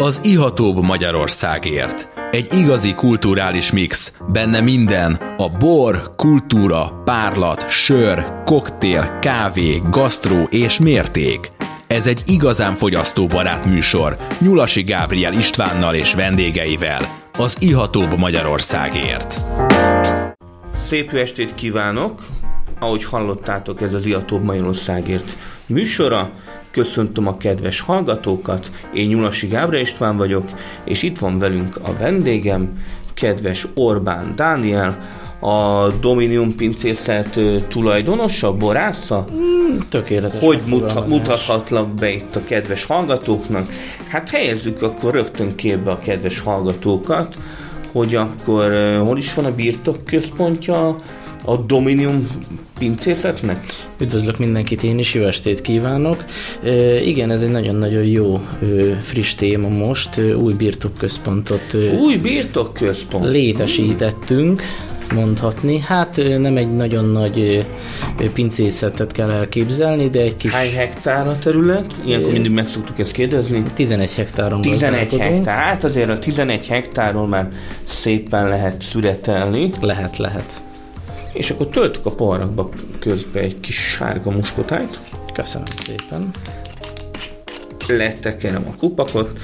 Az ihatóbb Magyarországért. Egy igazi kulturális mix, benne minden, a bor, kultúra, párlat, sör, koktél, kávé, gasztró és mérték. Ez egy igazán fogyasztóbarát műsor, Nyulasi Gábriel Istvánnal és vendégeivel. Az ihatóbb Magyarországért. Szép estét kívánok! Ahogy hallottátok, ez az Ihatóbb Magyarországért műsora. Köszöntöm a kedves hallgatókat, én Nyulasi Gábra István vagyok, és itt van velünk a vendégem, kedves Orbán Dániel, a Dominium pincészet tulajdonosa, borásza? Mm, tökéletes. Hogy muta- mutathatlak be itt a kedves hallgatóknak? Hát helyezzük akkor rögtön képbe a kedves hallgatókat, hogy akkor hol is van a birtok központja a Dominium pincészetnek? Üdvözlök mindenkit, én is jó estét kívánok. E, igen, ez egy nagyon-nagyon jó, e, friss téma most. E, új birtokközpontot e, Új birtokközpont? létesítettünk, mondhatni. Hát nem egy nagyon nagy pincészetet kell elképzelni, de egy kis... Hány hektár a terület? Ilyenkor mindig meg szoktuk ezt kérdezni. 11 hektáron 11 hektár. Hát azért a 11 hektárról már szépen lehet szüretelni. Lehet, lehet. És akkor töltük a poharakba közbe egy kis sárga muskotájt. Köszönöm szépen. Letekerem a kupakot.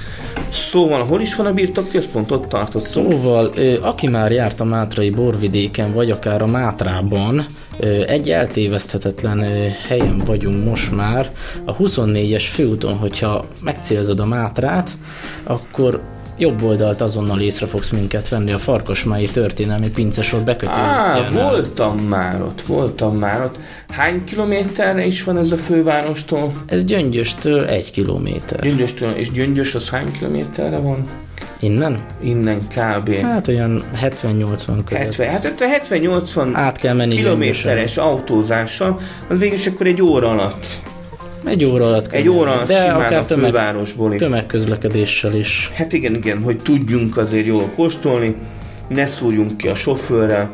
Szóval, hol is van a birtok központ? Ott tartott Szóval, aki már járt a Mátrai borvidéken, vagy akár a Mátrában, egy eltéveszthetetlen helyen vagyunk most már. A 24-es főúton, hogyha megcélzod a Mátrát, akkor jobb oldalt azonnal észre fogsz minket venni a Farkasmályi történelmi pincesor bekötő. Á, voltam már ott, voltam már ott. Hány kilométerre is van ez a fővárostól? Ez Gyöngyöstől egy kilométer. Gyöngyöstől, és Gyöngyös az hány kilométerre van? Innen? Innen kb. Hát olyan 70-80 között. 70, hát ott a 70-80 Át kell menni kilométeres autózással, az végül is akkor egy óra alatt. Egy óra alatt Egy óra alatt de simán akár a fővárosból is. tömegközlekedéssel is. Hát igen, igen, hogy tudjunk azért jól kóstolni, ne szúrjunk ki a sofőrrel.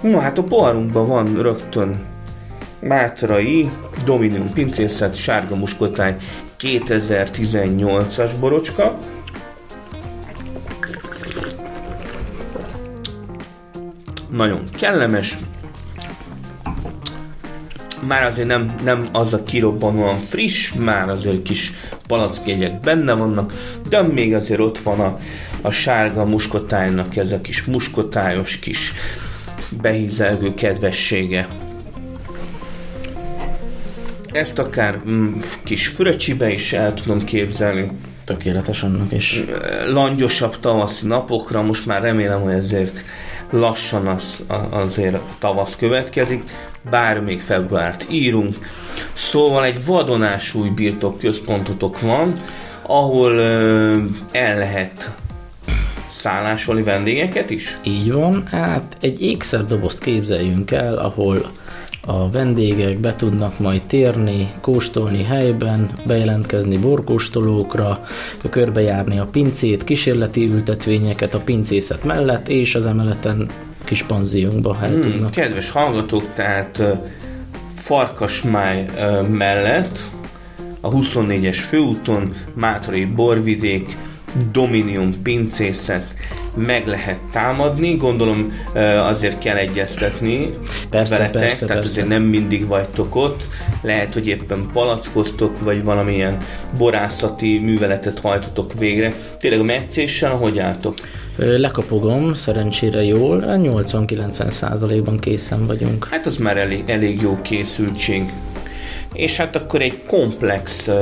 Na hát a poharunkban van rögtön Mátrai Dominium pincészet sárga muskotáj 2018-as borocska. Nagyon kellemes, már azért nem, nem az a kirobbanóan friss, már azért kis palackjegyek benne vannak, de még azért ott van a, a sárga muskotájnak ez a kis muskotályos kis behízelgő kedvessége. Ezt akár mm, kis fröcsibe is el tudom képzelni. Tökéletes annak is. Langyosabb tavaszi napokra, most már remélem, hogy ezért lassan az, azért tavasz következik, bár még februárt írunk. Szóval egy vadonás új birtok központotok van, ahol ö, el lehet szállásolni vendégeket is? Így van, hát egy ékszerdobozt képzeljünk el, ahol a vendégek be tudnak majd térni, kóstolni helyben, bejelentkezni borkóstolókra, körbejárni a pincét, kísérleti ültetvényeket a pincészet mellett, és az emeleten kis panziónkba el Hmm, kedves hallgatók, tehát Farkasmáj mellett a 24-es főúton Mátrai borvidék Dominium pincészet meg lehet támadni, gondolom azért kell egyeztetni Persze, veletek, persze, tehát persze. azért nem mindig vagytok ott, lehet, hogy éppen palackoztok, vagy valamilyen borászati műveletet hajtotok végre. Tényleg a meccéssel hogy álltok? Lekapogom, szerencsére jól, 80-90 százalékban készen vagyunk. Hát az már elég, elég jó készültség. És hát akkor egy komplex uh,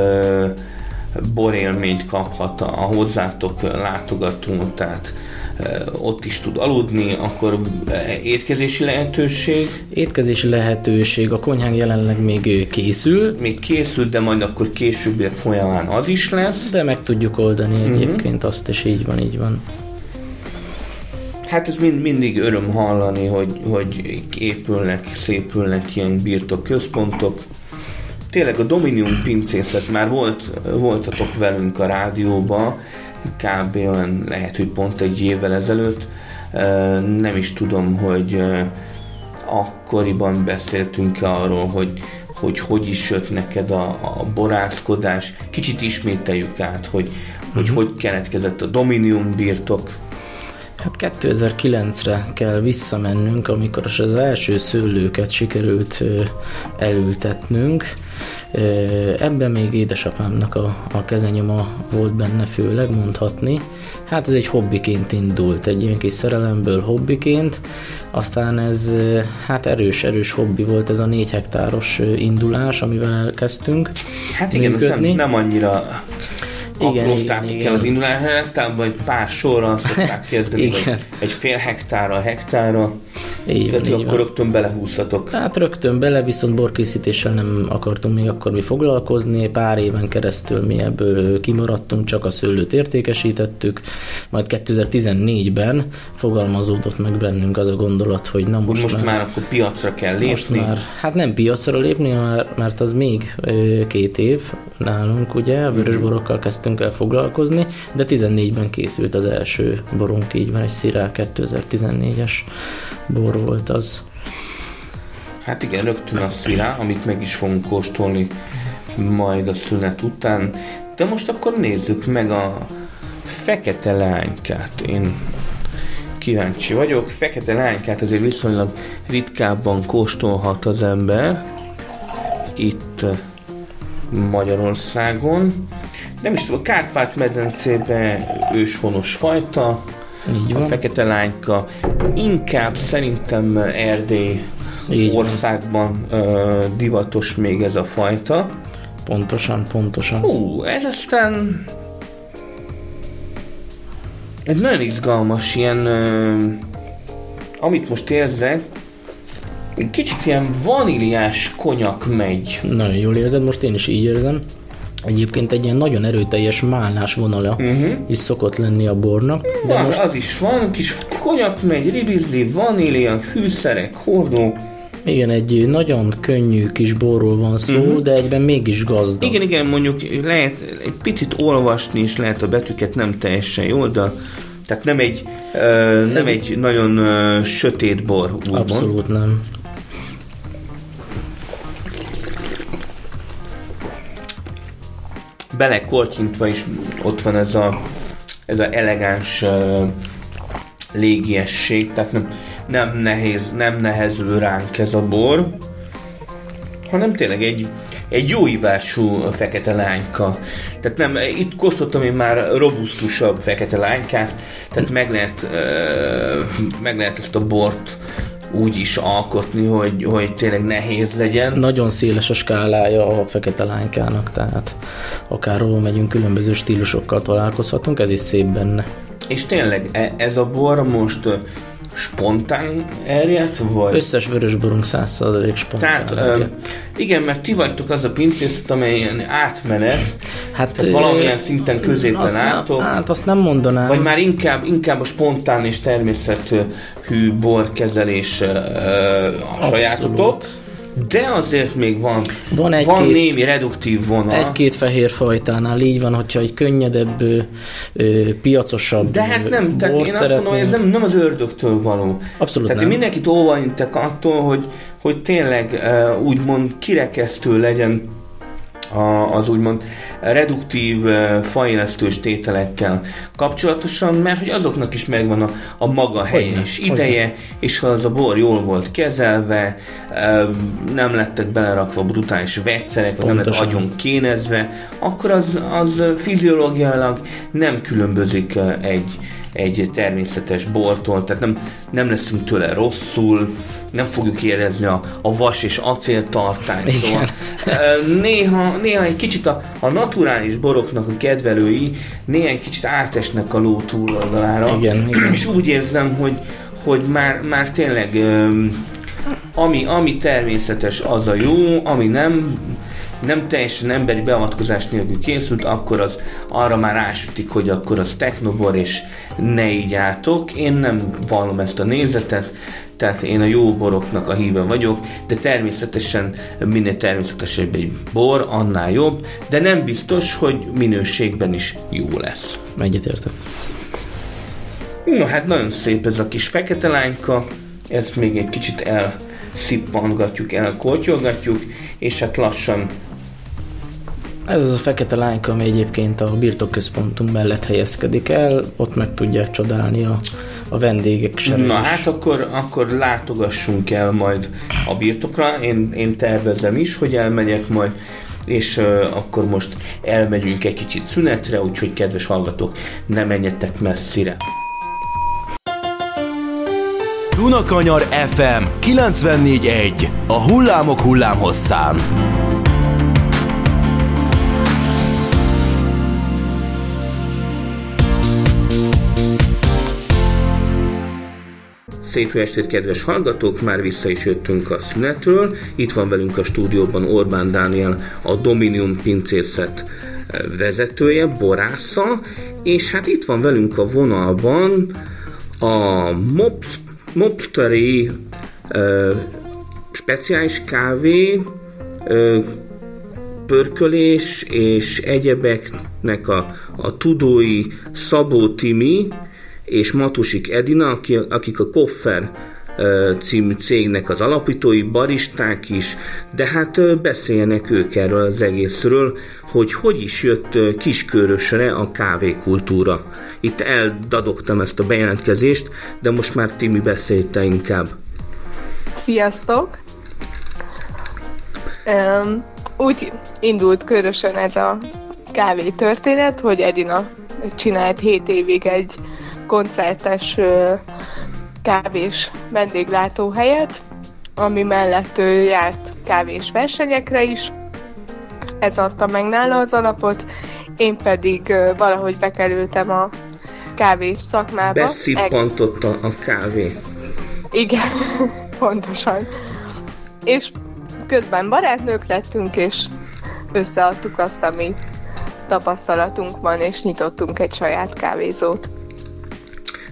borélményt kaphat a, a hozzátok látogató, tehát ott is tud aludni, akkor étkezési lehetőség, Étkezési lehetőség, a konyhán jelenleg még készül, még készült, de majd akkor későbbiek folyamán az is lesz. de meg tudjuk oldani Mhm. egyébként azt, és így van, így van. Hát ez mind, mindig öröm hallani, hogy, hogy épülnek, szépülnek ilyen birtok központok. Tényleg a Dominium pincészet már volt, voltatok velünk a rádióba, kb. olyan lehet, hogy pont egy évvel ezelőtt. Nem is tudom, hogy akkoriban beszéltünk arról, hogy hogy hogy is jött neked a, a borászkodás. Kicsit ismételjük át, hogy hogy, uh-huh. hogy keletkezett a Dominium birtok. Hát 2009-re kell visszamennünk, amikor az első szőlőket sikerült elültetnünk. Ebben még édesapámnak a, a kezenyoma volt benne főleg, mondhatni. Hát ez egy hobbiként indult, egy ilyen kis szerelemből hobbiként, aztán ez hát erős, erős hobbi volt ez a négy hektáros indulás, amivel kezdtünk Hát igen, működni. nem, nem annyira igen, igen. el az indulás előtt, vagy pár sorra szokták kezdeni, vagy egy fél hektára, hektára. Így Tehát van, akkor rögtön belehúztatok. Hát rögtön bele, viszont borkészítéssel nem akartunk még akkor mi foglalkozni. Pár éven keresztül mi ebből kimaradtunk, csak a szőlőt értékesítettük. Majd 2014-ben fogalmazódott meg bennünk az a gondolat, hogy na most, most már, már akkor piacra kell lépni. Most már, hát nem piacra lépni, mert az még két év nálunk, ugye, vörösborokkal kezdtünk el foglalkozni, de 14-ben készült az első borunk, így van egy Szirál 2014-es bor volt az. Hát igen, rögtön a szirá, amit meg is fogunk kóstolni majd a szünet után. De most akkor nézzük meg a fekete lánykát. Én kíváncsi vagyok. Fekete lánykát azért viszonylag ritkábban kóstolhat az ember. Itt Magyarországon. Nem is tudom, a Kárpát-medencébe őshonos fajta, így van. a fekete lányka. Inkább szerintem Erdély Így országban uh, divatos még ez a fajta. Pontosan, pontosan. Hú, ez aztán egy nagyon izgalmas ilyen, amit most érzek, kicsit ilyen vaníliás konyak megy. Nagyon jól érzed, most én is így érzem. Egyébként egy ilyen nagyon erőteljes málnás vonala uh-huh. is szokott lenni a bornak. De van, most... az is van, kis konyak megy, ribizli, vanília, fűszerek, hordók. Igen, egy nagyon könnyű kis borról van szó, uh-huh. de egyben mégis gazdag. Igen, igen, mondjuk lehet egy picit olvasni is lehet a betűket, nem teljesen jól, de tehát nem egy, uh, nem egy nagyon uh, sötét bor. Úgymond. Abszolút nem. Belekortyintva is ott van ez a, ez a elegáns uh, légiesség, tehát nem, nem, nehéz, nem nehezül ránk ez a bor, hanem tényleg egy, egy jó ívású fekete lányka. Tehát nem, itt kóstoltam én már robusztusabb fekete lánykát, tehát meg lehet, uh, meg lehet ezt a bort úgy is alkotni, hogy, hogy tényleg nehéz legyen. Nagyon széles a skálája a fekete lánykának, tehát akárhol megyünk, különböző stílusokkal találkozhatunk, ez is szép benne. És tényleg e, ez a bor most spontán erjedt, vagy? Összes vörösborunk 100% spontán Tehát, ö, igen, mert ti vagytok az a pincészet, amely átmenet, hát tehát valamilyen szinten középen álltok. Hát azt nem mondanám. Vagy már inkább, inkább a spontán és természetű borkezelés a sajátotok. De azért még van, van, egy van két, némi reduktív vonal. Egy-két fehér fajtánál így van, hogyha egy könnyedebb, ö, piacosabb De hát nem, tehát én azt mondom, hogy ez nem, nem az ördögtől való. Abszolút Tehát nem. mindenkit óvaintek attól, hogy, hogy tényleg úgymond kirekesztő legyen a, az úgymond reduktív fajlesztős tételekkel kapcsolatosan, mert hogy azoknak is megvan a, a maga helye és ideje, és ha az a bor jól volt kezelve, nem lettek belerakva brutális vegyszerek, vagy nem lett agyon kénezve, akkor az, az fiziológiailag nem különbözik egy, egy természetes bortól, tehát nem, nem leszünk tőle rosszul, nem fogjuk érezni a, a vas és acél tartályt. Szóval, néha, néha egy kicsit a, a naturális boroknak a kedvelői néha egy kicsit átesnek a ló túloldalára. Igen, igen. És úgy érzem, hogy, hogy már, már tényleg ami, ami természetes, az a jó, ami nem, nem teljesen emberi beavatkozás nélkül készült, akkor az arra már ásütik, hogy akkor az technobor, és ne így álltok. Én nem vallom ezt a nézetet, tehát én a jó boroknak a híve vagyok, de természetesen minél természetesebb egy bor, annál jobb, de nem biztos, hogy minőségben is jó lesz. Egyetértek. Na hát nagyon szép ez a kis fekete lányka, ezt még egy kicsit elszippangatjuk, elkortyolgatjuk, és hát lassan ez az a fekete lányka, ami egyébként a birtokközpontunk mellett helyezkedik el, ott meg tudják csodálni a, a vendégek serét. Na hát akkor, akkor látogassunk el majd a birtokra, én, én tervezem is, hogy elmegyek majd, és uh, akkor most elmegyünk egy kicsit szünetre, úgyhogy kedves hallgatók, ne menjetek messzire. Dunakanyar FM 94.1 A hullámok hullámhosszán. Szép estét, kedves hallgatók! Már vissza is jöttünk a szünetről. Itt van velünk a stúdióban Orbán Dániel, a Dominium pincészet eh, vezetője, borásza, és hát itt van velünk a vonalban a Mopsteri uh, speciális kávé uh, pörkölés és egyebeknek a, a tudói Szabó Timi, és Matusik Edina, akik a Koffer című cégnek az alapítói, baristák is, de hát beszéljenek ők erről az egészről, hogy hogy is jött kiskörösre a kávékultúra. Itt eldadogtam ezt a bejelentkezést, de most már Timi beszélte inkább. Sziasztok! Um, úgy indult körösen ez a kávé történet, hogy Edina csinált 7 évig egy koncertes kávés vendéglátóhelyet, ami mellett ő járt kávés versenyekre is. Ez adta meg nála az alapot, én pedig valahogy bekerültem a kávés szakmába. Beszippantotta a kávé. Igen, pontosan. És közben barátnők lettünk, és összeadtuk azt, ami tapasztalatunk van, és nyitottunk egy saját kávézót.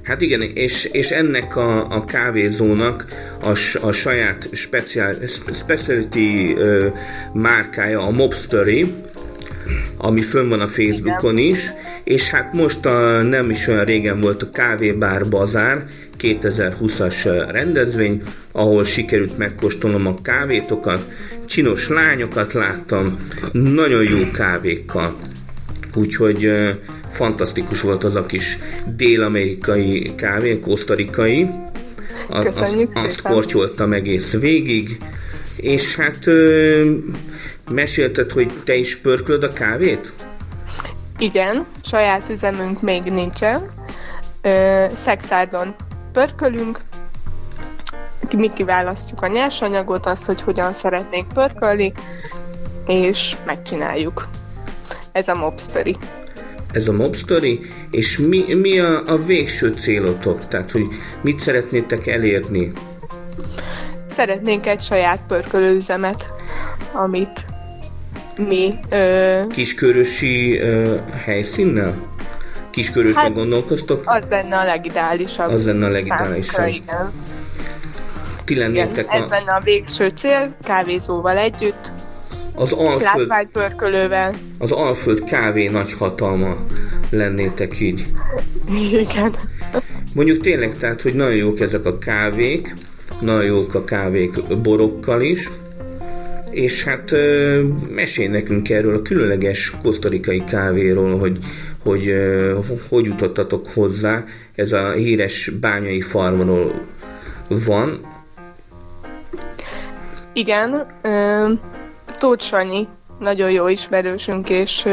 Hát igen, és, és ennek a, a kávézónak a, a saját speciál, specialty uh, márkája a Mobstery, ami fönn van a Facebookon is, és hát most a, nem is olyan régen volt a Kávébár Bazár 2020-as rendezvény, ahol sikerült megkóstolnom a kávétokat, csinos lányokat láttam, nagyon jó kávékkal. Úgyhogy fantasztikus volt az a kis dél-amerikai kávé, kosztarikai. Köszönjük azt, azt kortyoltam egész végig. És hát ö, mesélted, hogy te is pörklöd a kávét? Igen, saját üzemünk még nincsen. Ö, szexádon pörkölünk, mi kiválasztjuk a nyersanyagot, azt, hogy hogyan szeretnénk pörkölni, és megcsináljuk. Ez a mobstory ez a mob story, és mi, mi a, a végső célotok? Tehát, hogy mit szeretnétek elérni? Szeretnénk egy saját pörkölőüzemet, amit mi... Ö... Kiskörösi ö, helyszínnel? Kiskörösben hát, gondolkoztok? Az lenne a legideálisabb. Az lenne a legideálisabb. Ti lennétek igen, a... Ez lenne a végső cél, kávézóval együtt, az Alföld, pörkölővel. Az Alföld kávé nagy hatalma lennétek így. Igen. Mondjuk tényleg, tehát, hogy nagyon jók ezek a kávék, nagyon jók a kávék borokkal is, és hát mesélj nekünk erről a különleges kosztarikai kávéról, hogy hogy, hogy jutottatok hozzá. Ez a híres bányai farmról van. Igen, Tóth Sanyi nagyon jó ismerősünk és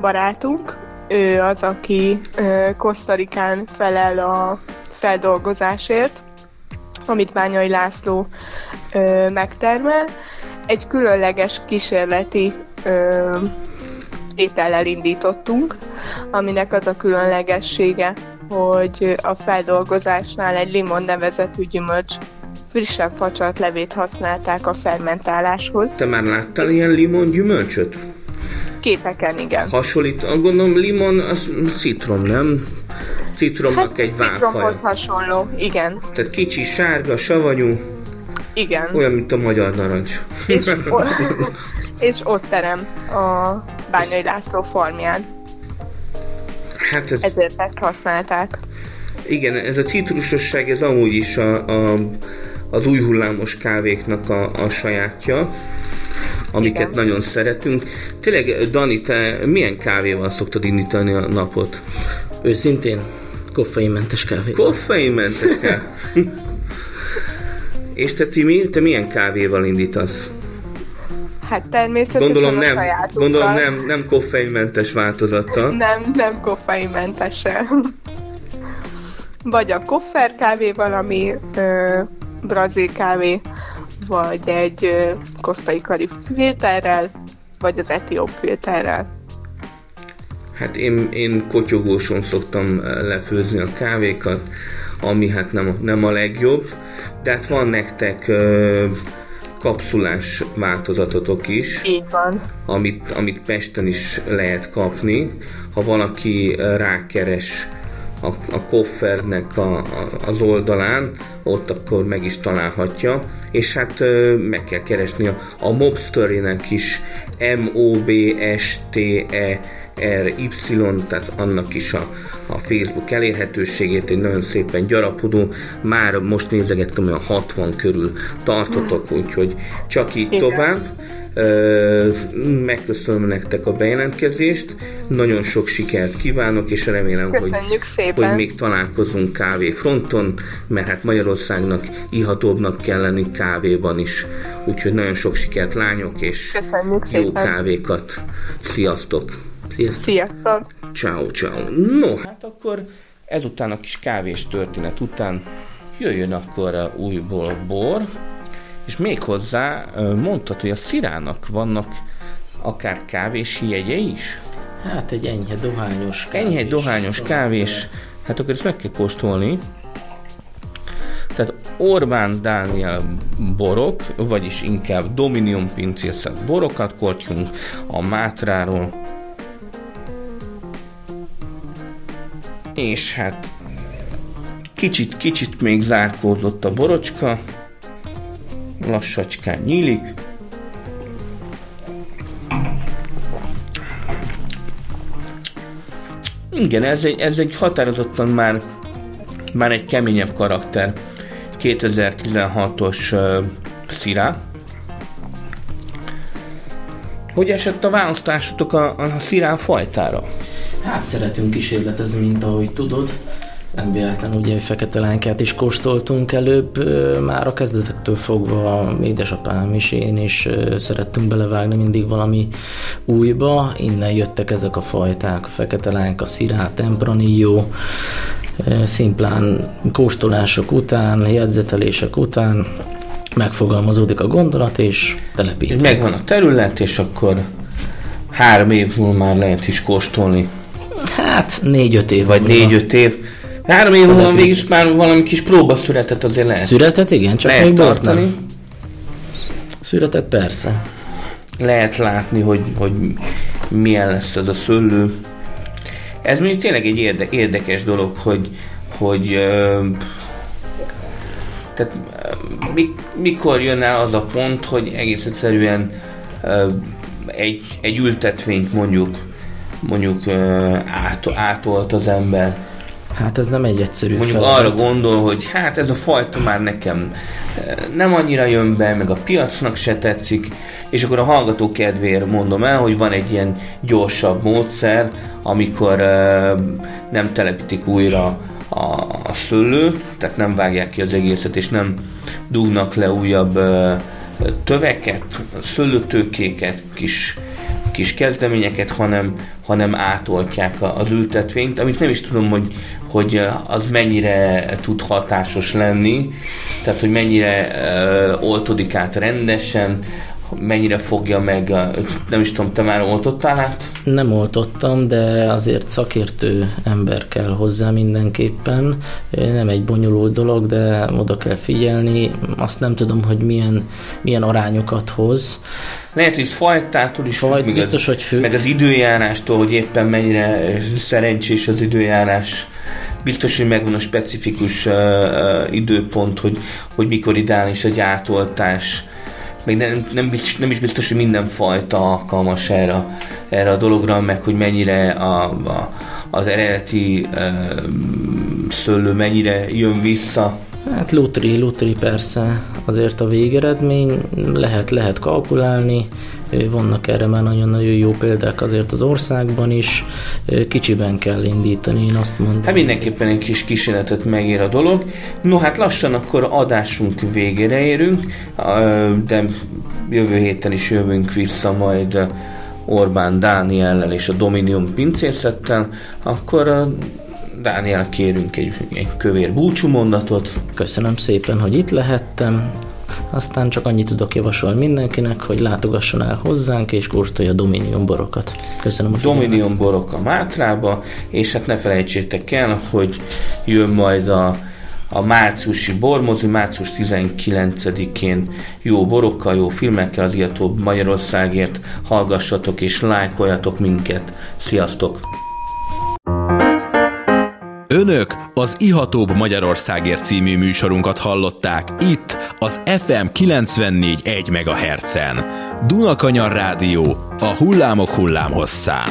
barátunk. Ő az, aki Kosztarikán felel a feldolgozásért, amit Bányai László megtermel. Egy különleges kísérleti étellel indítottunk, aminek az a különlegessége, hogy a feldolgozásnál egy limon nevezetű gyümölcs frissen facsart levét használták a fermentáláshoz. Te már láttál ilyen limon gyümölcsöt? Képeken, igen. Hasonlít, gondolom limon az citrom, nem? Citromnak hát, egy válfaj. hasonló, igen. Tehát kicsi, sárga, savanyú. Igen. Olyan, mint a magyar narancs. És, o- és ott terem a Bányai László farmján. Hát ez... Ezért ezt használták. Igen, ez a citrusosság, ez amúgy is a, a az új hullámos kávéknak a, a sajátja. amiket Igen. nagyon szeretünk. Tényleg, Dani, te milyen kávéval szoktad indítani a napot? Őszintén, koffeinmentes kávé. Koffeinmentes kávé. És te, Timi, te milyen kávéval indítasz? Hát természetesen Gondolom a nem, gondolom nem, nem koffeinmentes változattal. Nem, nem koffeinmentesen. Vagy a koffer kávéval, ami ö, brazil kávé, vagy egy ö, kosztai kari filterrel, vagy az etióp filterrel. Hát én, én kotyogóson szoktam lefőzni a kávékat, ami hát nem, nem a legjobb, de hát van nektek ö, kapszulás változatotok is, Így van. amit, amit Pesten is lehet kapni. Ha valaki rákeres a, a koffernek a, a, az oldalán, ott akkor meg is találhatja, és hát ö, meg kell keresni a, a Mobstory-nek is M-O-B-S-T-E RY, tehát annak is a, a Facebook elérhetőségét, egy nagyon szépen gyarapodó, már most nézegettem, olyan 60 körül tartotok, úgyhogy csak így Igen. tovább. Megköszönöm nektek a bejelentkezést, nagyon sok sikert kívánok, és remélem, hogy, szépen. hogy még találkozunk kávéfronton, mert hát Magyarországnak ihatóbbnak kell lenni kávéban is. Úgyhogy nagyon sok sikert lányok, és Köszönjük jó szépen. kávékat. Sziasztok! Sziasztok! Sziasztok! Ciao, ciao. No, hát akkor ezután a kis kávés történet után jöjjön akkor a újból bor, és még hozzá ö, mondtad, hogy a szirának vannak akár kávés jegye is? Hát egy enyhe dohányos kávés. Enyhe dohányos kávés, hát akkor ezt meg kell kóstolni. Tehát Orbán Dániel borok, vagyis inkább Dominion pincészet borokat kortyunk a Mátráról. És hát kicsit, kicsit még zárkózott a borocska, lassacskán nyílik. Igen, ez egy, ez egy határozottan már, már egy keményebb karakter. 2016-os uh, szirá. Hogy esett a választásotok a, a szirán fajtára? Hát szeretünk kísérletezni, mint ahogy tudod. Nem véletlen, ugye fekete lánkát is kóstoltunk előbb, már a kezdetektől fogva édesapám is, én is szerettünk belevágni mindig valami újba. Innen jöttek ezek a fajták, a fekete lánka, szirá, tempranillo, szimplán kóstolások után, jegyzetelések után megfogalmazódik a gondolat, és telepítünk. Megvan a terület, és akkor három év múlva már lehet is kóstolni. Hát négy-öt év. Vagy négy-öt év. Három év múlva mégis már valami kis próbaszüretet azért lehet, Született, igen, csak lehet még tartani. nem. Született, persze. lehet látni, hogy, hogy milyen lesz ez a szőlő. Ez mondjuk tényleg egy érde, érdekes dolog, hogy, hogy ö, tehát ö, mi, mikor jön el az a pont, hogy egész egyszerűen ö, egy, egy ültetvényt mondjuk mondjuk ö, át, átolt az ember. Hát ez nem egy egyszerű Mondjuk feladat. arra gondol, hogy hát ez a fajta már nekem eh, nem annyira jön be, meg a piacnak se tetszik, és akkor a hallgató kedvéért mondom el, hogy van egy ilyen gyorsabb módszer, amikor eh, nem telepítik újra a, a szőlő, tehát nem vágják ki az egészet, és nem dugnak le újabb eh, töveket, szőlőtőkéket, kis kis kezdeményeket, hanem, hanem átoltják az ültetvényt, amit nem is tudom, hogy, hogy az mennyire tud hatásos lenni, tehát hogy mennyire uh, oltodik át rendesen, mennyire fogja meg, nem is tudom, te már oltottál át? Nem oltottam, de azért szakértő ember kell hozzá mindenképpen. Nem egy bonyolult dolog, de oda kell figyelni. Azt nem tudom, hogy milyen, milyen arányokat hoz. Lehet, hogy fajtától is Fajt meg biztos, az, hogy függ. meg az időjárástól, hogy éppen mennyire szerencsés az időjárás. Biztos, hogy megvan a specifikus uh, uh, időpont, hogy, hogy mikor ideális egy átoltás. Még nem, nem, biztos, nem is biztos, hogy minden fajta alkalmas erre, erre a dologra, meg hogy mennyire a, a, az eredeti uh, szőlő mennyire jön vissza. Hát lutri, lutri persze. azért a végeredmény, lehet, lehet kalkulálni, vannak erre már nagyon-nagyon jó példák azért az országban is, kicsiben kell indítani, én azt mondom. Hát mindenképpen egy kis kísérletet megér a dolog. No hát lassan akkor adásunk végére érünk, de jövő héten is jövünk vissza majd Orbán Dániellel és a Dominium pincészettel, akkor Dániel kérünk egy, egy kövér búcsúmondatot. Köszönöm szépen, hogy itt lehettem. Aztán csak annyit tudok javasolni mindenkinek, hogy látogasson el hozzánk és kóstolja Dominion borokat. Köszönöm a. Dominion borok a Mátrába, és hát ne felejtsétek el, hogy jön majd a a márciusi bormozi, március 19-én jó borokkal, jó filmekkel az Iatóbb Magyarországért hallgassatok és lájkoljatok minket. Sziasztok! Önök az Ihatóbb Magyarországért című műsorunkat hallották itt az FM 94.1 MHz-en. Dunakanyar Rádió a hullámok hullámhosszán.